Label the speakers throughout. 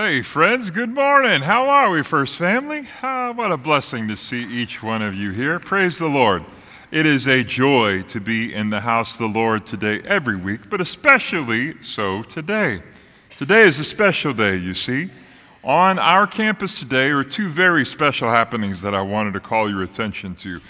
Speaker 1: Hey, friends, good morning. How are we, First Family? Ah, what a blessing to see each one of you here. Praise the Lord. It is a joy to be in the house of the Lord today, every week, but especially so today. Today is a special day, you see. On our campus today are two very special happenings that I wanted to call your attention to.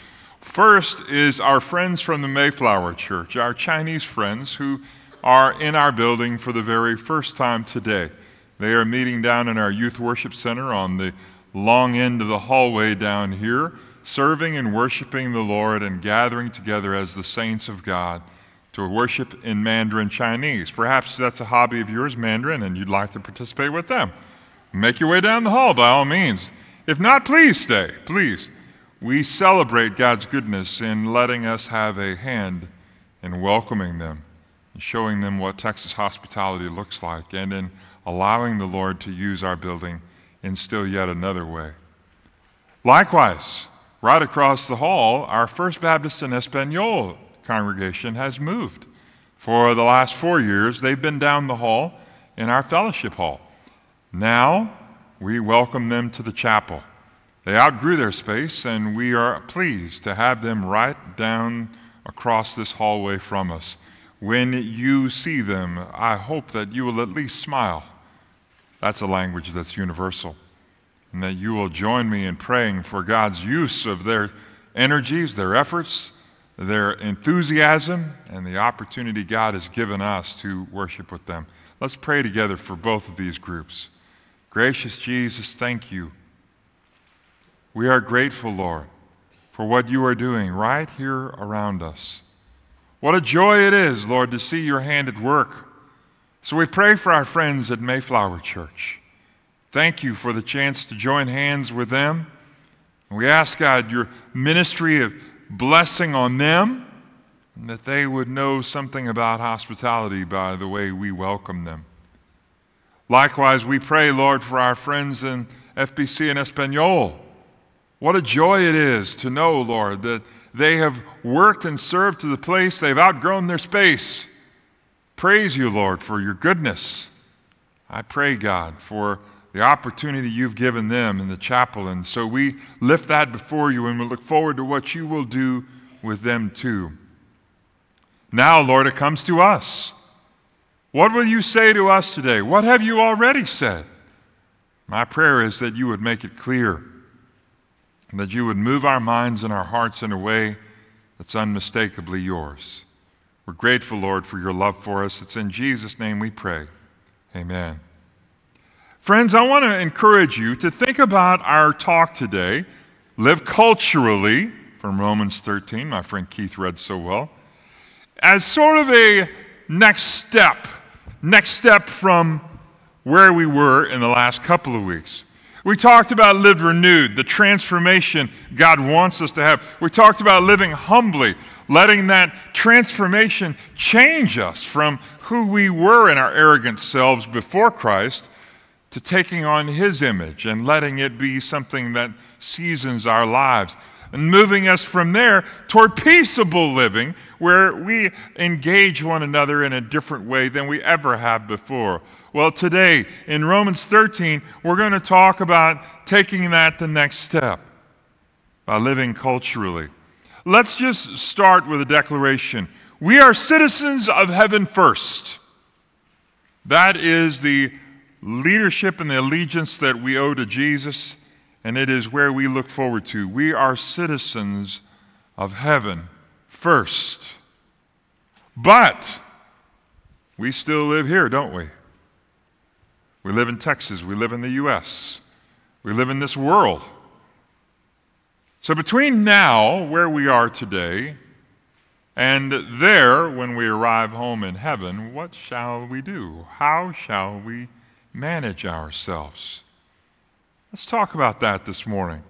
Speaker 1: First is our friends from the Mayflower Church, our Chinese friends who are in our building for the very first time today. They are meeting down in our youth worship center on the long end of the hallway down here, serving and worshiping the Lord and gathering together as the saints of God to worship in Mandarin Chinese. Perhaps that's a hobby of yours, Mandarin, and you'd like to participate with them. Make your way down the hall by all means. If not, please stay, please. We celebrate God's goodness in letting us have a hand in welcoming them and showing them what Texas hospitality looks like and in allowing the Lord to use our building in still yet another way. Likewise, right across the hall, our First Baptist and Espanol congregation has moved. For the last four years, they've been down the hall in our fellowship hall. Now, we welcome them to the chapel. They outgrew their space, and we are pleased to have them right down across this hallway from us. When you see them, I hope that you will at least smile that's a language that's universal. And that you will join me in praying for God's use of their energies, their efforts, their enthusiasm, and the opportunity God has given us to worship with them. Let's pray together for both of these groups. Gracious Jesus, thank you. We are grateful, Lord, for what you are doing right here around us. What a joy it is, Lord, to see your hand at work so we pray for our friends at Mayflower Church. Thank you for the chance to join hands with them. We ask, God, your ministry of blessing on them, and that they would know something about hospitality by the way we welcome them. Likewise, we pray, Lord, for our friends in FBC and Espanol. What a joy it is to know, Lord, that they have worked and served to the place, they've outgrown their space praise you, Lord, for your goodness. I pray, God, for the opportunity you've given them in the chapel. And so we lift that before you and we look forward to what you will do with them too. Now, Lord, it comes to us. What will you say to us today? What have you already said? My prayer is that you would make it clear, that you would move our minds and our hearts in a way that's unmistakably yours. We're grateful, Lord, for your love for us. It's in Jesus' name we pray. Amen. Friends, I want to encourage you to think about our talk today. Live culturally, from Romans 13, my friend Keith read so well, as sort of a next step, next step from where we were in the last couple of weeks. We talked about lived renewed, the transformation God wants us to have. We talked about living humbly, letting that transformation change us from who we were in our arrogant selves before Christ to taking on His image and letting it be something that seasons our lives. And moving us from there toward peaceable living, where we engage one another in a different way than we ever have before. Well, today in Romans 13, we're going to talk about taking that the next step by living culturally. Let's just start with a declaration. We are citizens of heaven first. That is the leadership and the allegiance that we owe to Jesus, and it is where we look forward to. We are citizens of heaven first. But we still live here, don't we? We live in Texas, we live in the U.S., we live in this world. So, between now, where we are today, and there, when we arrive home in heaven, what shall we do? How shall we manage ourselves? Let's talk about that this morning.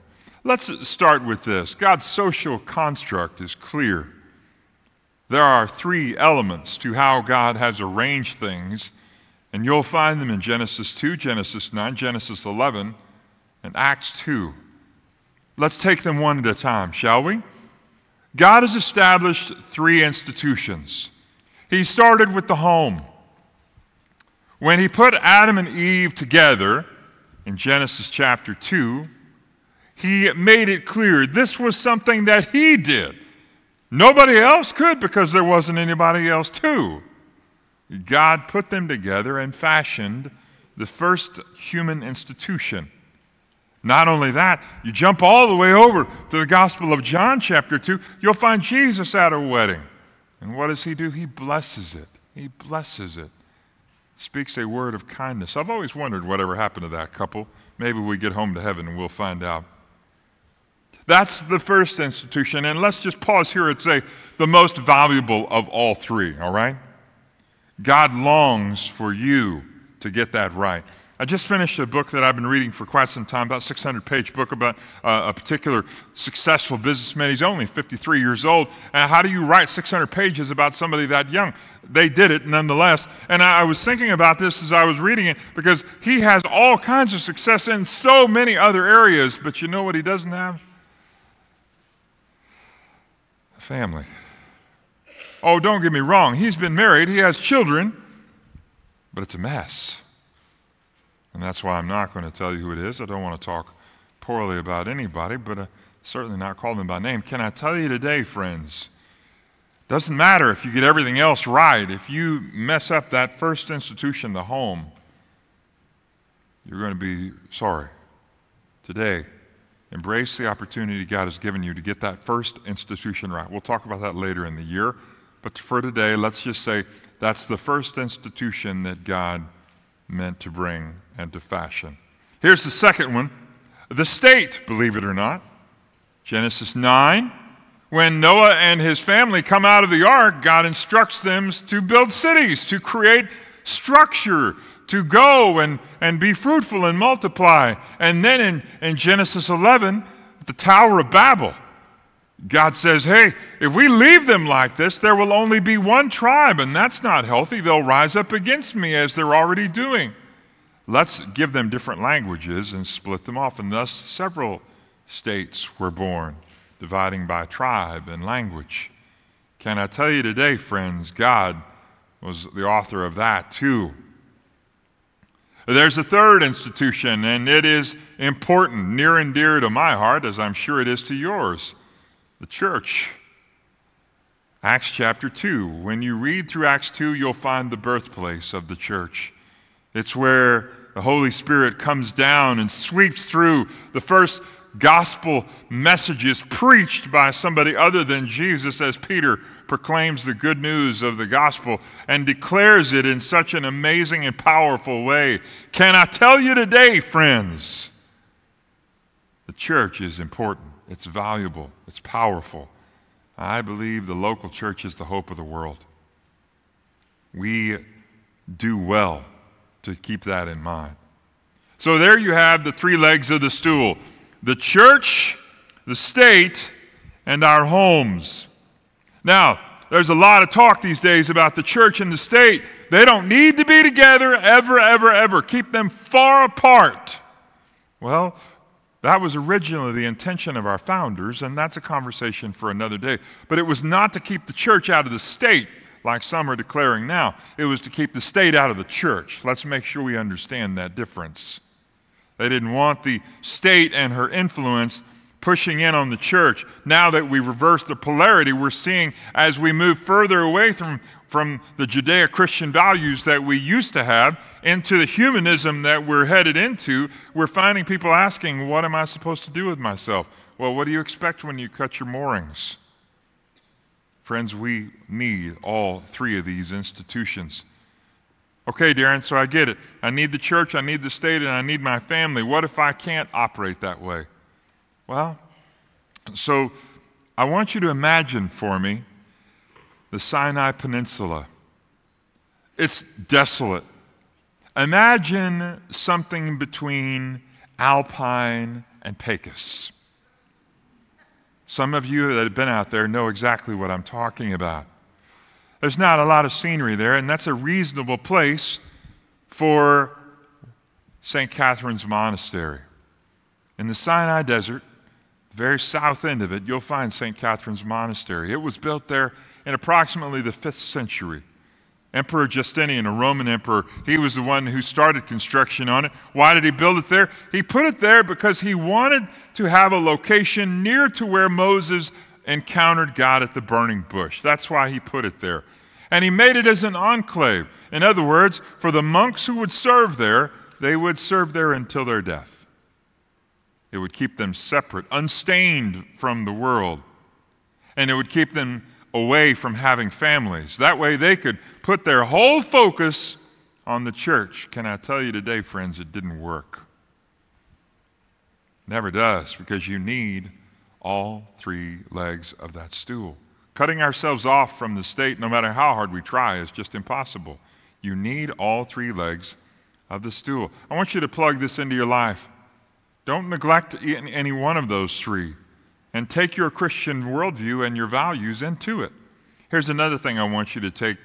Speaker 1: Let's start with this God's social construct is clear. There are three elements to how God has arranged things, and you'll find them in Genesis 2, Genesis 9, Genesis 11, and Acts 2. Let's take them one at a time, shall we? God has established three institutions. He started with the home. When he put Adam and Eve together in Genesis chapter 2, he made it clear this was something that he did. Nobody else could because there wasn't anybody else to. God put them together and fashioned the first human institution. Not only that, you jump all the way over to the Gospel of John, chapter 2, you'll find Jesus at a wedding. And what does he do? He blesses it. He blesses it. Speaks a word of kindness. I've always wondered whatever happened to that couple. Maybe we get home to heaven and we'll find out. That's the first institution. And let's just pause here and say the most valuable of all three, all right? God longs for you to get that right. I just finished a book that I've been reading for quite some time, about 600 page book about uh, a particular successful businessman. He's only 53 years old. And how do you write 600 pages about somebody that young? They did it nonetheless. And I, I was thinking about this as I was reading it because he has all kinds of success in so many other areas, but you know what he doesn't have? A family. Oh, don't get me wrong. He's been married, he has children, but it's a mess. And that's why I'm not going to tell you who it is. I don't want to talk poorly about anybody, but uh, certainly not call them by name. Can I tell you today, friends? Doesn't matter if you get everything else right, if you mess up that first institution, the home, you're going to be sorry. Today, embrace the opportunity God has given you to get that first institution right. We'll talk about that later in the year, but for today, let's just say that's the first institution that God meant to bring and to fashion. Here's the second one the state, believe it or not. Genesis 9. When Noah and his family come out of the ark, God instructs them to build cities, to create structure, to go and, and be fruitful and multiply. And then in, in Genesis 11, the Tower of Babel, God says, hey, if we leave them like this, there will only be one tribe, and that's not healthy. They'll rise up against me as they're already doing. Let's give them different languages and split them off. And thus, several states were born, dividing by tribe and language. Can I tell you today, friends, God was the author of that too. There's a third institution, and it is important, near and dear to my heart, as I'm sure it is to yours the church. Acts chapter 2. When you read through Acts 2, you'll find the birthplace of the church. It's where the Holy Spirit comes down and sweeps through the first gospel messages preached by somebody other than Jesus as Peter proclaims the good news of the gospel and declares it in such an amazing and powerful way. Can I tell you today, friends? The church is important, it's valuable, it's powerful. I believe the local church is the hope of the world. We do well to keep that in mind. So there you have the three legs of the stool the church, the state, and our homes. Now, there's a lot of talk these days about the church and the state. They don't need to be together ever, ever, ever. Keep them far apart. Well, that was originally the intention of our founders, and that's a conversation for another day. But it was not to keep the church out of the state like some are declaring now. It was to keep the state out of the church. Let's make sure we understand that difference. They didn't want the state and her influence pushing in on the church. Now that we reverse the polarity, we're seeing as we move further away from, from the Judeo Christian values that we used to have into the humanism that we're headed into, we're finding people asking, What am I supposed to do with myself? Well, what do you expect when you cut your moorings? Friends, we need all three of these institutions. Okay, Darin, so I get it. I need the church, I need the state, and I need my family. What if I can't operate that way? Well, so I want you to imagine for me the Sinai Peninsula. It's desolate. Imagine something between Alpine and Pecos. Some of you that have been out there know exactly what I'm talking about. There's not a lot of scenery there, and that's a reasonable place for St. Catherine's Monastery. In the Sinai Desert, very south end of it, you'll find St. Catherine's Monastery. It was built there in approximately the 5th century. Emperor Justinian, a Roman emperor, he was the one who started construction on it. Why did he build it there? He put it there because he wanted to have a location near to where Moses encountered God at the burning bush. That's why he put it there. And he made it as an enclave. In other words, for the monks who would serve there, they would serve there until their death. It would keep them separate, unstained from the world. And it would keep them away from having families. That way they could put their whole focus on the church. Can I tell you today, friends, it didn't work. Never does, because you need all three legs of that stool. Cutting ourselves off from the state, no matter how hard we try, is just impossible. You need all three legs of the stool. I want you to plug this into your life. Don't neglect any one of those three and take your Christian worldview and your values into it. Here's another thing I want you to take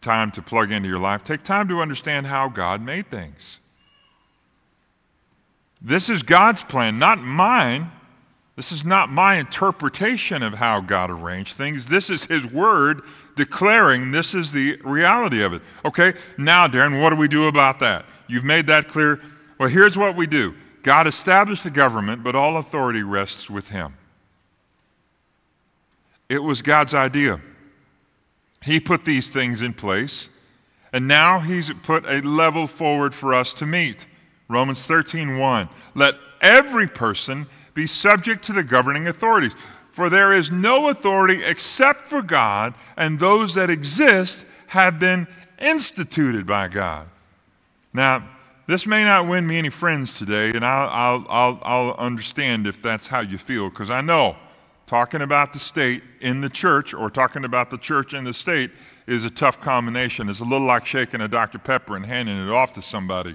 Speaker 1: time to plug into your life. Take time to understand how God made things. This is God's plan, not mine. This is not my interpretation of how God arranged things. This is His Word declaring this is the reality of it. Okay, now, Darin, what do we do about that? You've made that clear. Well, here's what we do God established the government, but all authority rests with Him. It was God's idea. He put these things in place, and now He's put a level forward for us to meet. Romans 13 1. Let every person be subject to the governing authorities. For there is no authority except for God, and those that exist have been instituted by God. Now, this may not win me any friends today, and I'll, I'll, I'll, I'll understand if that's how you feel, because I know talking about the state in the church or talking about the church in the state is a tough combination. It's a little like shaking a Dr. Pepper and handing it off to somebody.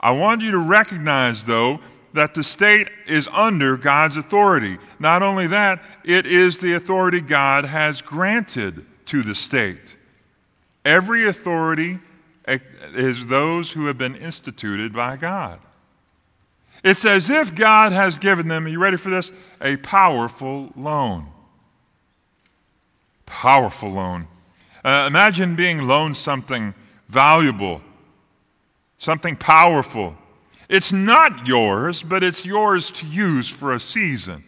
Speaker 1: I want you to recognize, though, that the state is under God's authority. Not only that, it is the authority God has granted to the state. Every authority is those who have been instituted by God. It's as if God has given them, are you ready for this? A powerful loan. Powerful loan. Uh, imagine being loaned something valuable, something powerful. It's not yours, but it's yours to use for a season.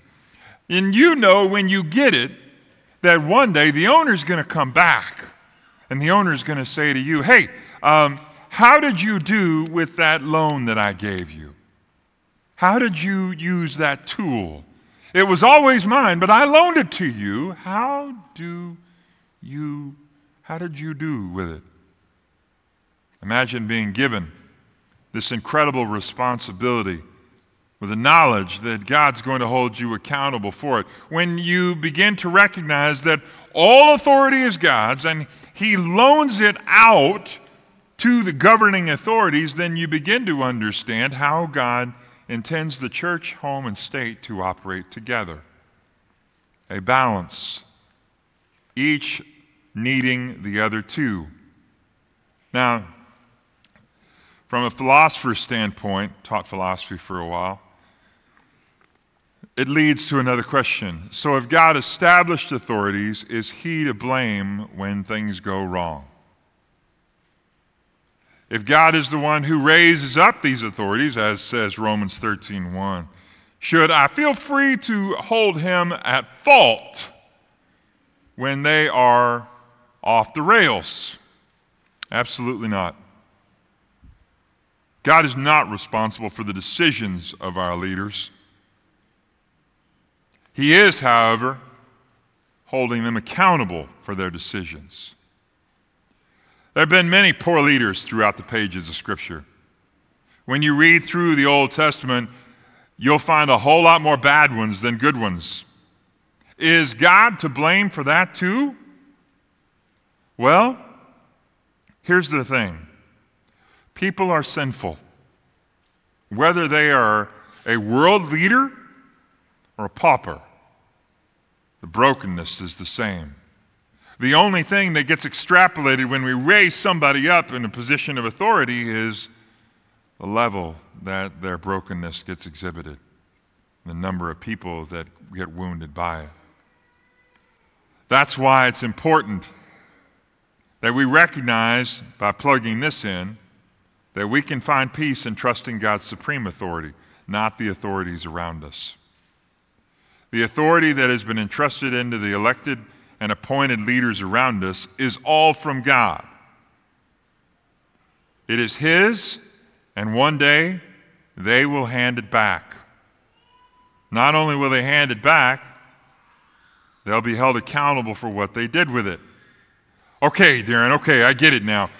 Speaker 1: And you know when you get it that one day the owner's going to come back and the owner's going to say to you, Hey, um, how did you do with that loan that I gave you? How did you use that tool? It was always mine, but I loaned it to you. How do you how did you do with it? Imagine being given this incredible responsibility with the knowledge that God's going to hold you accountable for it. When you begin to recognize that all authority is God's and He loans it out to the governing authorities, then you begin to understand how God intends the church, home, and state to operate together. A balance, each needing the other two. Now, from a philosopher's standpoint, taught philosophy for a while, it leads to another question. So, if God established authorities, is he to blame when things go wrong? If God is the one who raises up these authorities, as says Romans 13:1, should I feel free to hold him at fault when they are off the rails? Absolutely not. God is not responsible for the decisions of our leaders. He is, however, holding them accountable for their decisions. There have been many poor leaders throughout the pages of Scripture. When you read through the Old Testament, you'll find a whole lot more bad ones than good ones. Is God to blame for that too? Well, here's the thing People are sinful. Whether they are a world leader or a pauper, the brokenness is the same. The only thing that gets extrapolated when we raise somebody up in a position of authority is the level that their brokenness gets exhibited, the number of people that get wounded by it. That's why it's important that we recognize by plugging this in that we can find peace in trusting God's supreme authority, not the authorities around us. The authority that has been entrusted into the elected and appointed leaders around us is all from God. It is His, and one day they will hand it back. Not only will they hand it back, they'll be held accountable for what they did with it. Okay, Darin, okay, I get it now.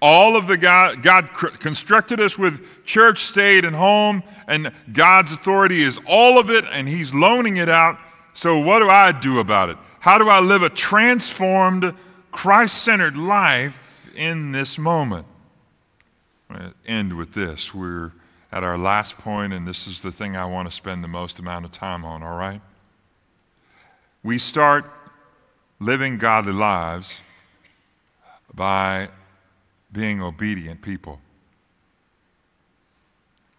Speaker 1: All of the God, God constructed us with church, state, and home, and God's authority is all of it, and He's loaning it out. So, what do I do about it? How do I live a transformed, Christ centered life in this moment? I'm going to end with this. We're at our last point, and this is the thing I want to spend the most amount of time on, all right? We start living godly lives by being obedient people.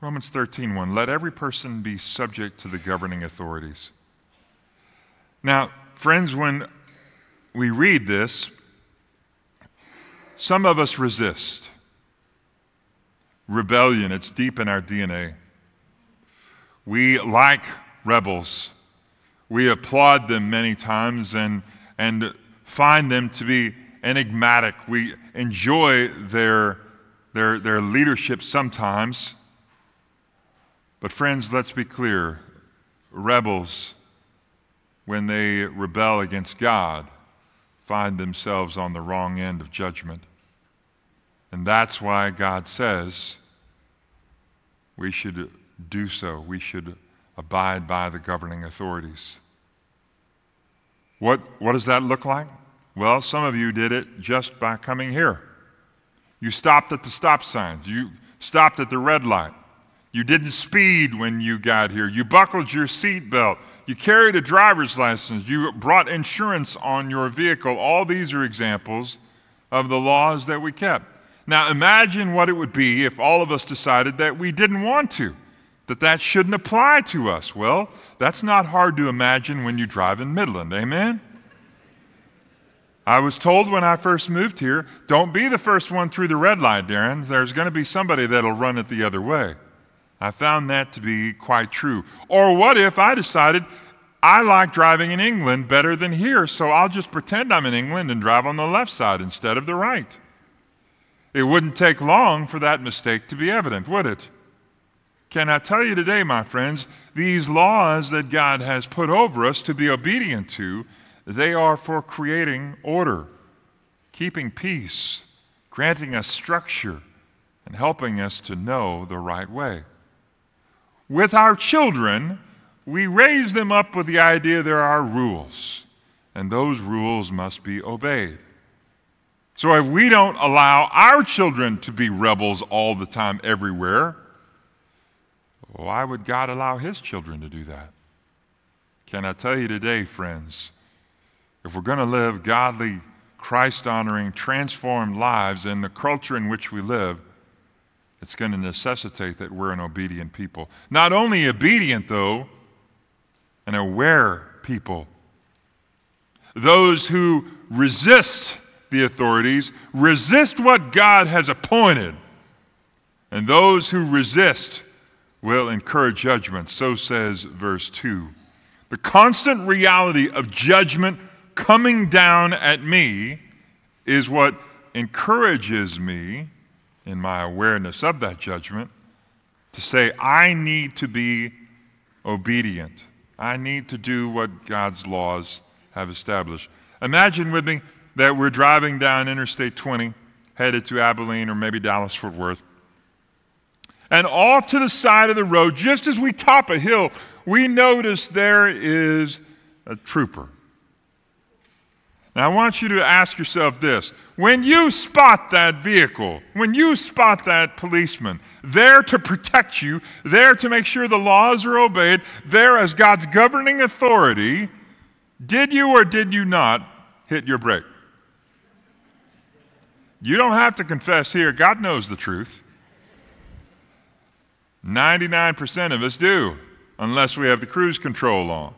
Speaker 1: Romans 13:1 Let every person be subject to the governing authorities. Now, friends, when we read this, some of us resist. Rebellion, it's deep in our DNA. We like rebels. We applaud them many times and, and find them to be enigmatic. We enjoy their, their, their leadership sometimes. But, friends, let's be clear rebels, when they rebel against God, find themselves on the wrong end of judgment. And that's why God says we should do so. We should abide by the governing authorities. What, what does that look like? Well, some of you did it just by coming here. You stopped at the stop signs, you stopped at the red light. You didn't speed when you got here. You buckled your seatbelt. You carried a driver's license. You brought insurance on your vehicle. All these are examples of the laws that we kept. Now, imagine what it would be if all of us decided that we didn't want to, that that shouldn't apply to us. Well, that's not hard to imagine when you drive in Midland. Amen? I was told when I first moved here, don't be the first one through the red light, Darin. There's going to be somebody that'll run it the other way. I found that to be quite true. Or what if I decided I like driving in England better than here, so I'll just pretend I'm in England and drive on the left side instead of the right? It wouldn't take long for that mistake to be evident, would it? Can I tell you today, my friends, these laws that God has put over us to be obedient to they are for creating order, keeping peace, granting us structure, and helping us to know the right way. With our children, we raise them up with the idea there are rules, and those rules must be obeyed. So if we don't allow our children to be rebels all the time, everywhere, why would God allow His children to do that? Can I tell you today, friends? if we're going to live godly, Christ honoring, transformed lives in the culture in which we live, it's going to necessitate that we're an obedient people. Not only obedient, though, an aware people. Those who resist the authorities resist what God has appointed. And those who resist will incur judgment. So says verse 2. The constant reality of judgment coming down at me is what encourages me in my awareness of that judgment to say, I need to be obedient. I need to do what God's laws have established. Imagine with me that we're driving down Interstate 20, headed to Abilene or maybe Dallas Fort Worth. And off to the side of the road, just as we top a hill, we notice there is a trooper. Now, I want you to ask yourself this when you spot that vehicle, when you spot that policeman, there to protect you, there to make sure the laws are obeyed, there as God's governing authority, did you or did you not hit your brake? You don't have to confess here, God knows the truth. 99% of us do, unless we have the cruise control on.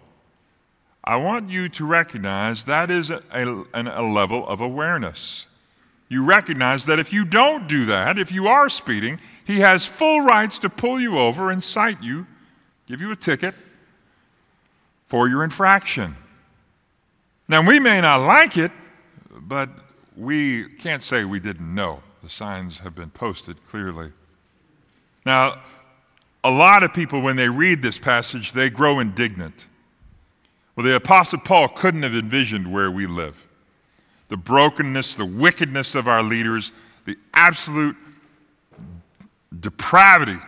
Speaker 1: I want you to recognize that is a, a, a level of awareness. you recognize that if you don't do that, if you are speeding, he has full rights to pull you over and cite you, give you a ticket for your infraction. Now, we may not like it, but we can't say we didn't know. The signs have been posted clearly. Now, a lot of people, when they read this passage, they grow indignant. Well, the Apostle Paul couldn't have envisioned where we live the brokenness, the wickedness of our leaders, the absolute depravity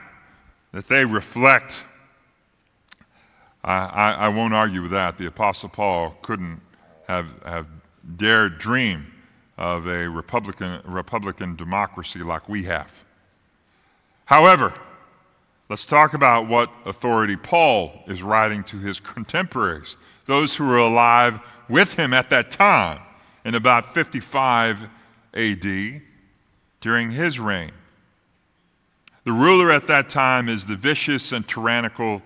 Speaker 1: that they reflect. I, I, I, won't argue with that. The Apostle Paul couldn't have, have dared dream of a Republican, Republican democracy like we have. However, let's talk about what authority Paul is writing to his contemporaries, those who were alive with him at that time in about 55 AD during his reign. The ruler at that time is the vicious and tyrannical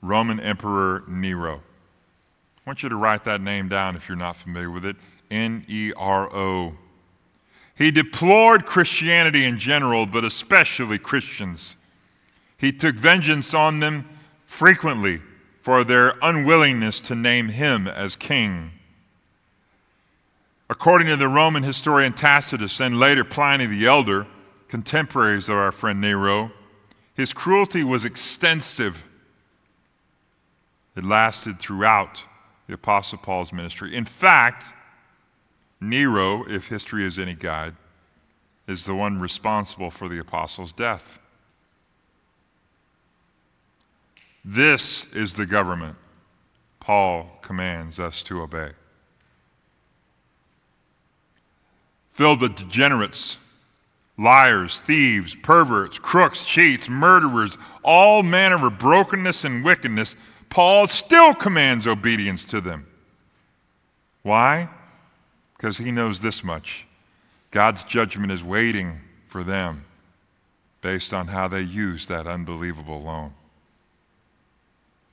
Speaker 1: Roman Emperor Nero. I want you to write that name down if you're not familiar with it N E R O. He deplored Christianity in general, but especially Christians. He took vengeance on them frequently for their unwillingness to name him as king. According to the Roman historian Tacitus and later Pliny the Elder, contemporaries of our friend Nero, his cruelty was extensive. It lasted throughout the Apostle Paul's ministry. In fact, Nero, if history is any guide, is the one responsible for the apostle's death. This is the government Paul commands us to obey. Filled with degenerates, liars, thieves, perverts, crooks, cheats, murderers, all manner of brokenness and wickedness, Paul still commands obedience to them. Why? Because he knows this much God's judgment is waiting for them based on how they use that unbelievable loan.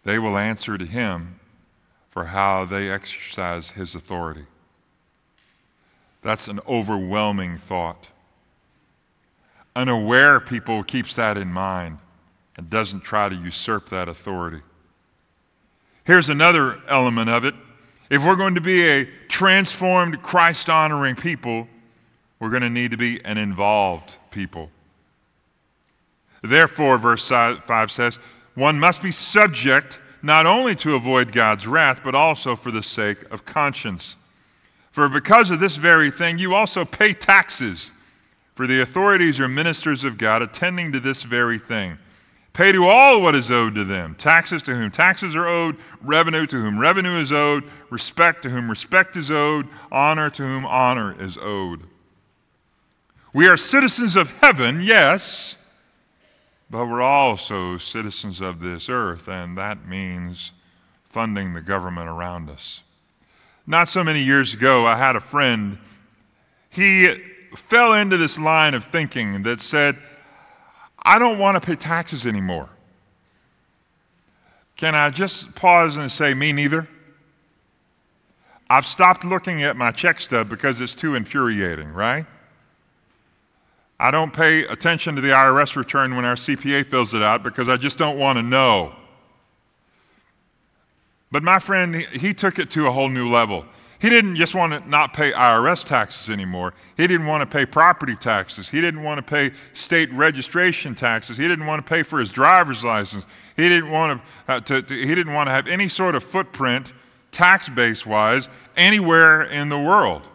Speaker 1: They will answer to him for how they exercise his authority. That's an overwhelming thought. Unaware people keeps that in mind and doesn't try to usurp that authority. Here's another element of it. If we're going to be a transformed, Christ honoring people, we're going to need to be an involved people. Therefore, verse 5 says, one must be subject not only to avoid God's wrath, but also for the sake of conscience. For because of this very thing, you also pay taxes, for the authorities are ministers of God, attending to this very thing. Pay to all what is owed to them taxes to whom taxes are owed, revenue to whom revenue is owed, respect to whom respect is owed, honor to whom honor is owed. We are citizens of heaven, yes, but we're also citizens of this earth, and that means funding the government around us. Not so many years ago, I had a friend. He fell into this line of thinking that said, I don't want to pay taxes anymore. Can I just pause and say, me neither? I've stopped looking at my check stub because it's too infuriating, right? I don't pay attention to the IRS return when our CPA fills it out because I just don't want to know. But my friend, he took it to a whole new level. He didn't just want to not pay IRS taxes anymore. He didn't want to pay property taxes. He didn't want to pay state registration taxes. He didn't want to pay for his driver's license. He didn't want to, uh, to, to he didn't want to have any sort of footprint, tax base wise, anywhere in the world.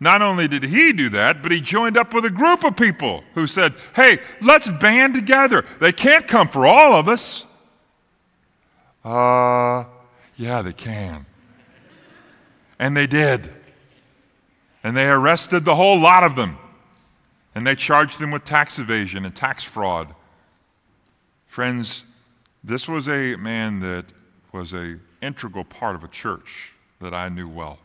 Speaker 1: Not only did he do that, but he joined up with a group of people who said, hey, let's band together. They can't come for all of us. Uh, yeah, they can. And they did. And they arrested the whole lot of them. And they charged them with tax evasion and tax fraud. Friends, this was a man that was an integral part of a church that I knew well.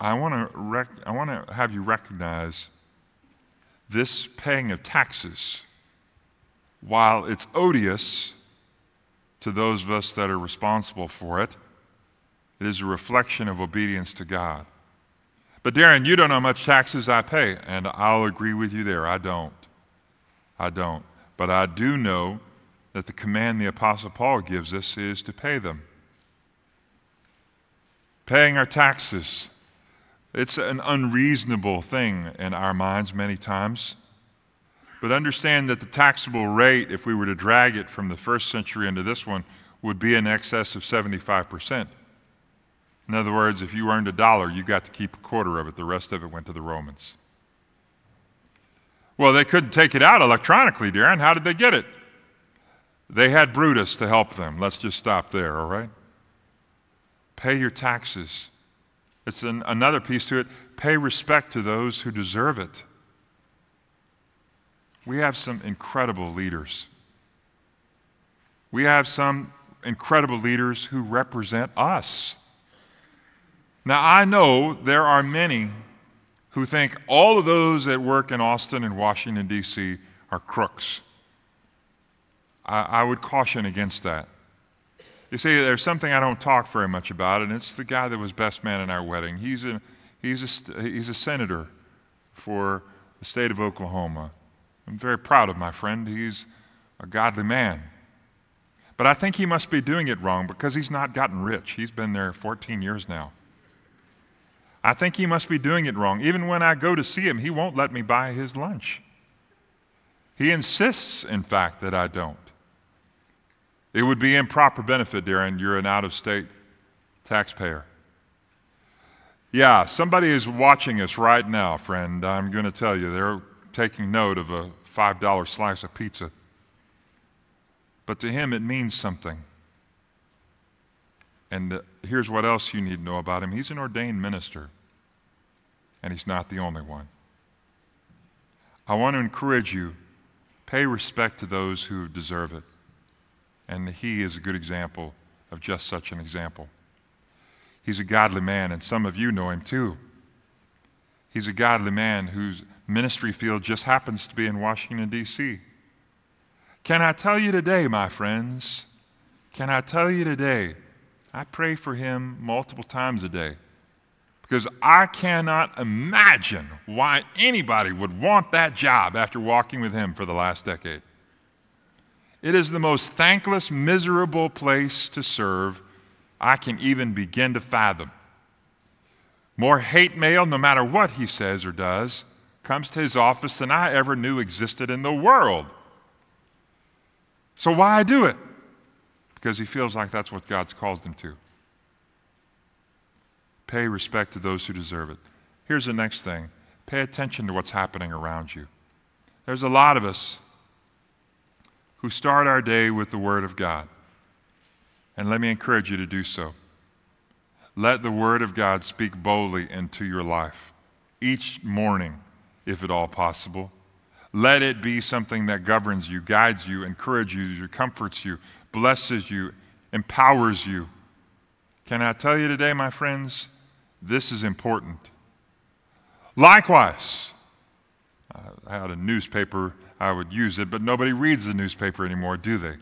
Speaker 1: I want to rec- I want to have you recognize this paying of taxes, while it's odious to those of us that are responsible for it, it is a reflection of obedience to God. But Darin, you don't know how much taxes I pay, and I'll agree with you there. I don't. I don't. But I do know that the command the Apostle Paul gives us is to pay them. Paying our taxes. It's an unreasonable thing in our minds many times. But understand that the taxable rate, if we were to drag it from the first century into this one, would be in excess of 75%. In other words, if you earned a dollar, you got to keep a quarter of it. The rest of it went to the Romans. Well, they couldn't take it out electronically, Darin. How did they get it? They had Brutus to help them. Let's just stop there, all right? Pay your taxes. It's an, another piece to it. Pay respect to those who deserve it. We have some incredible leaders. We have some incredible leaders who represent us. Now, I know there are many who think all of those that work in Austin and Washington, D.C. are crooks. I, I would caution against that. You see, there's something I don't talk very much about, and it's the guy that was best man in our wedding. He's a, he's a, he's a senator for the state of Oklahoma. I'm very proud of my friend. He's a godly man. But I think he must be doing it wrong because he's not gotten rich. He's been there 14 years now. I think he must be doing it wrong. Even when I go to see him, he won't let me buy his lunch. He insists, in fact, that I don't. It would be improper benefit, Darin. You're an out of state taxpayer. Yeah, somebody is watching us right now, friend. I'm going to tell you, they're taking note of a $5 slice of pizza. But to him, it means something. And uh, here's what else you need to know about him he's an ordained minister, and he's not the only one. I want to encourage you pay respect to those who deserve it. And he is a good example of just such an example. He's a godly man, and some of you know him too. He's a godly man whose ministry field just happens to be in Washington, D.C. Can I tell you today, my friends? Can I tell you today? I pray for him multiple times a day because I cannot imagine why anybody would want that job after walking with him for the last decade. It is the most thankless, miserable place to serve I can even begin to fathom. More hate mail, no matter what he says or does, comes to his office than I ever knew existed in the world. So, why do it? Because he feels like that's what God's called him to. Pay respect to those who deserve it. Here's the next thing pay attention to what's happening around you. There's a lot of us who start our day with the Word of God. And let me encourage you to do so. Let the Word of God speak boldly into your life each morning, if at all possible. Let it be something that governs you, guides you, encourages you, comforts you, blesses you, empowers you. Can I tell you today, my friends, this is important. Likewise, I had a newspaper I would use it, but nobody reads the newspaper anymore, do they?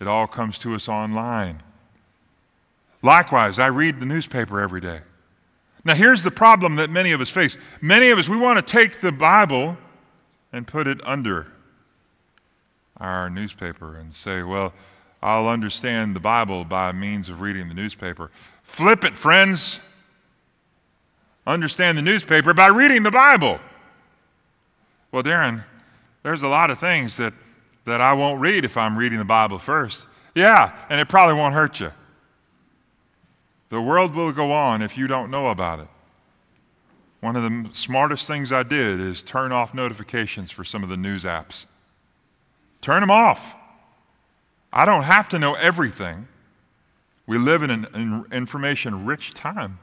Speaker 1: It all comes to us online. Likewise, I read the newspaper every day. Now, here's the problem that many of us face. Many of us, we want to take the Bible and put it under our newspaper and say, well, I'll understand the Bible by means of reading the newspaper. Flip it, friends. Understand the newspaper by reading the Bible. Well, Darin, there's a lot of things that, that I won't read if I'm reading the Bible first. Yeah, and it probably won't hurt you. The world will go on if you don't know about it. One of the smartest things I did is turn off notifications for some of the news apps. Turn them off. I don't have to know everything. We live in an information rich time,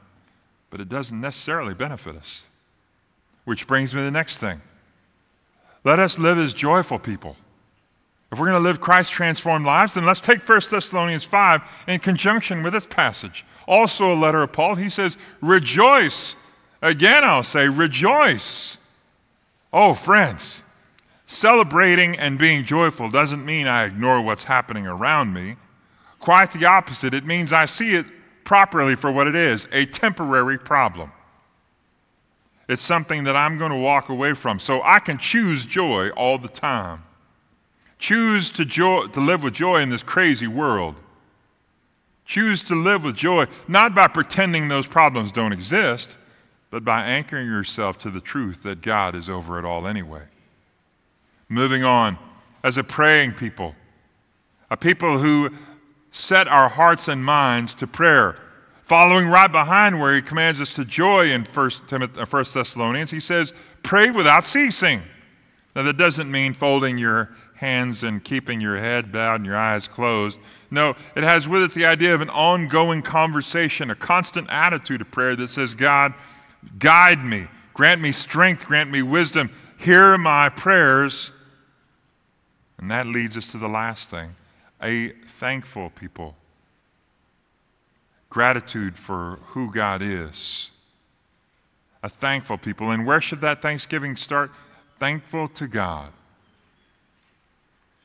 Speaker 1: but it doesn't necessarily benefit us. Which brings me to the next thing. Let us live as joyful people. If we're going to live Christ transformed lives, then let's take 1 Thessalonians 5 in conjunction with this passage. Also, a letter of Paul, he says, Rejoice. Again, I'll say, Rejoice. Oh, friends, celebrating and being joyful doesn't mean I ignore what's happening around me. Quite the opposite. It means I see it properly for what it is a temporary problem. It's something that I'm going to walk away from. So I can choose joy all the time. Choose to, joy, to live with joy in this crazy world. Choose to live with joy, not by pretending those problems don't exist, but by anchoring yourself to the truth that God is over it all anyway. Moving on, as a praying people, a people who set our hearts and minds to prayer. Following right behind where he commands us to joy in 1, Timothy, 1 Thessalonians, he says, pray without ceasing. Now, that doesn't mean folding your hands and keeping your head bowed and your eyes closed. No, it has with it the idea of an ongoing conversation, a constant attitude of prayer that says, God, guide me, grant me strength, grant me wisdom, hear my prayers. And that leads us to the last thing a thankful people. Gratitude for who God is. A thankful people. And where should that thanksgiving start? Thankful to God.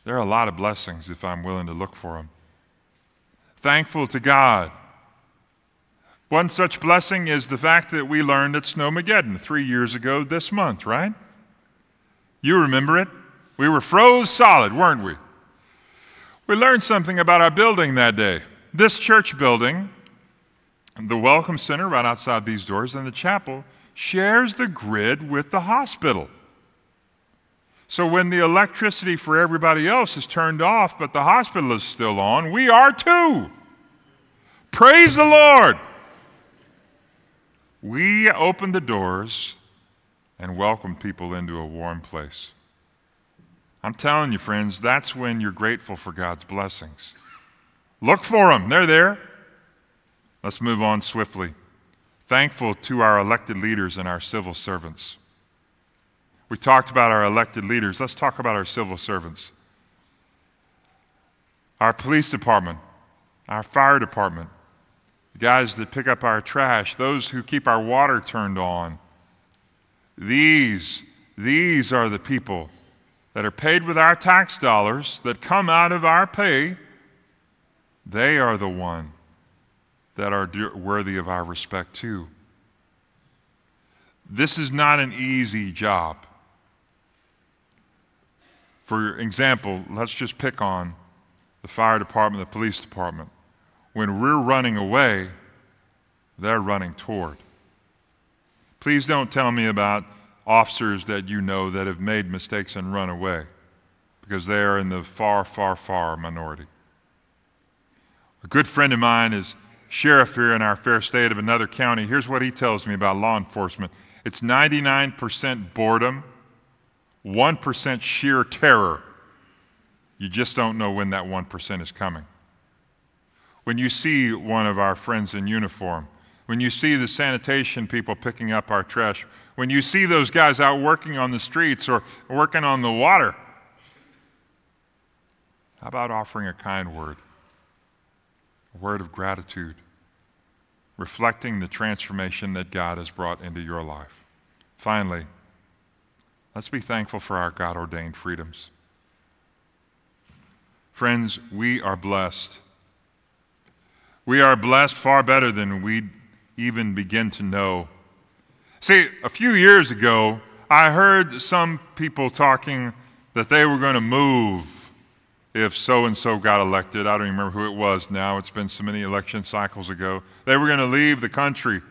Speaker 1: There are a lot of blessings if I'm willing to look for them. Thankful to God. One such blessing is the fact that we learned at Snowmageddon three years ago this month, right? You remember it? We were froze solid, weren't we? We learned something about our building that day. This church building, the Welcome Center right outside these doors, and the chapel shares the grid with the hospital. So when the electricity for everybody else is turned off, but the hospital is still on, we are too. Praise the Lord. We open the doors and welcome people into a warm place. I'm telling you, friends, that's when you're grateful for God's blessings. Look for them, they're there. Let's move on swiftly. Thankful to our elected leaders and our civil servants. We talked about our elected leaders. Let's talk about our civil servants. Our police department, our fire department, the guys that pick up our trash, those who keep our water turned on. These, these are the people that are paid with our tax dollars, that come out of our pay, they are the one that are worthy of our respect too. This is not an easy job. For example, let's just pick on the fire department, the police department. When we're running away, they're running toward. Please don't tell me about officers that you know that have made mistakes and run away because they are in the far, far, far minority. A good friend of mine is sheriff here in our fair state of another county. Here's what he tells me about law enforcement it's 99% boredom, 1% sheer terror. You just don't know when that 1% is coming. When you see one of our friends in uniform, when you see the sanitation people picking up our trash, when you see those guys out working on the streets or working on the water, how about offering a kind word? A word of gratitude, reflecting the transformation that God has brought into your life. Finally, let's be thankful for our God ordained freedoms. Friends, we are blessed. We are blessed far better than we even begin to know. See, a few years ago, I heard some people talking that they were going to move if so and so got elected. I don't even remember who it was now. It's been so many election cycles ago. They were going to leave the country.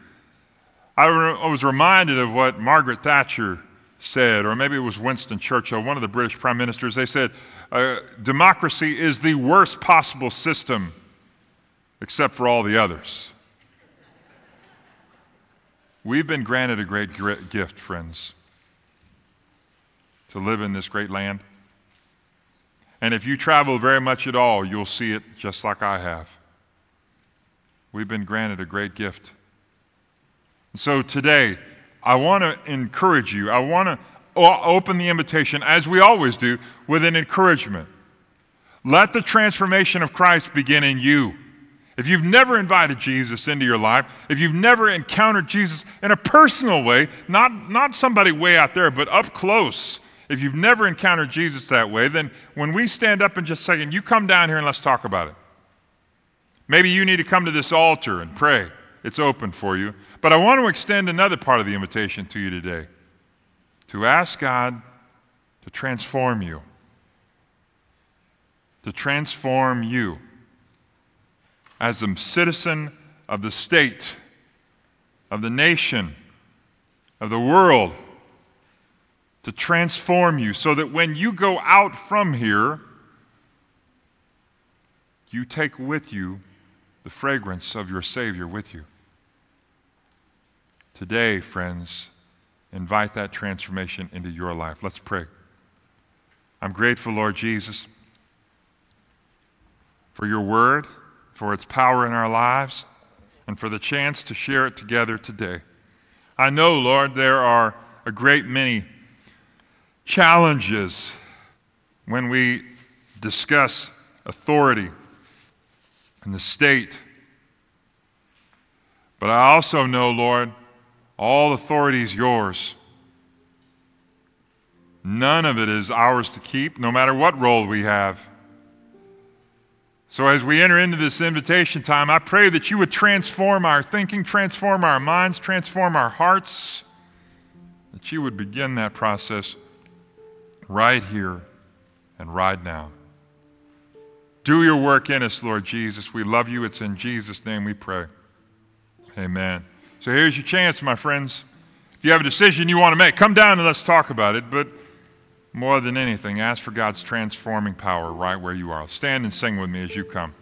Speaker 1: I, was reminded of what Margaret Thatcher said, or maybe it was Winston Churchill, one of the British prime ministers. They said, uh, Democracy is the worst possible system except for all the others. We've been granted a great gift, friends, to live in this great land. And if you travel very much at all, you'll see it just like I have. We've been granted a great gift. And so today, I want to encourage you. I want to open the invitation, as we always do, with an encouragement. Let the transformation of Christ begin in you. If you've never invited Jesus into your life, if you've never encountered Jesus in a personal way, not, not somebody way out there, but up close, if you've never encountered Jesus that way, then when we stand up in just second, you come down here and let's talk about it. Maybe you need to come to this altar and pray. it's open for you. But I want to extend another part of the invitation to you today to ask God to transform you. To transform you as a citizen of the state, of the nation, of the world, to transform you so that when you go out from here, you take with you the fragrance of your Savior with you. Today, friends, invite that transformation into your life. Let's pray. I'm grateful, Lord Jesus, for your word, for its power in our lives, and for the chance to share it together today. I know, Lord, there are a great many challenges when we discuss authority and the state. But I also know, Lord, all authority is yours. None of it is ours to keep, no matter what role we have. So, as we enter into this invitation time, I pray that you would transform our thinking, transform our minds, transform our hearts, that you would begin that process right here and right now. Do your work in us, Lord Jesus. We love you. It's in Jesus' name we pray. Amen. So here's your chance, my friends. If you have a decision you want to make, come down and let's talk about it. But more than anything, ask for God's transforming power right where you are. Stand and sing with me as you come.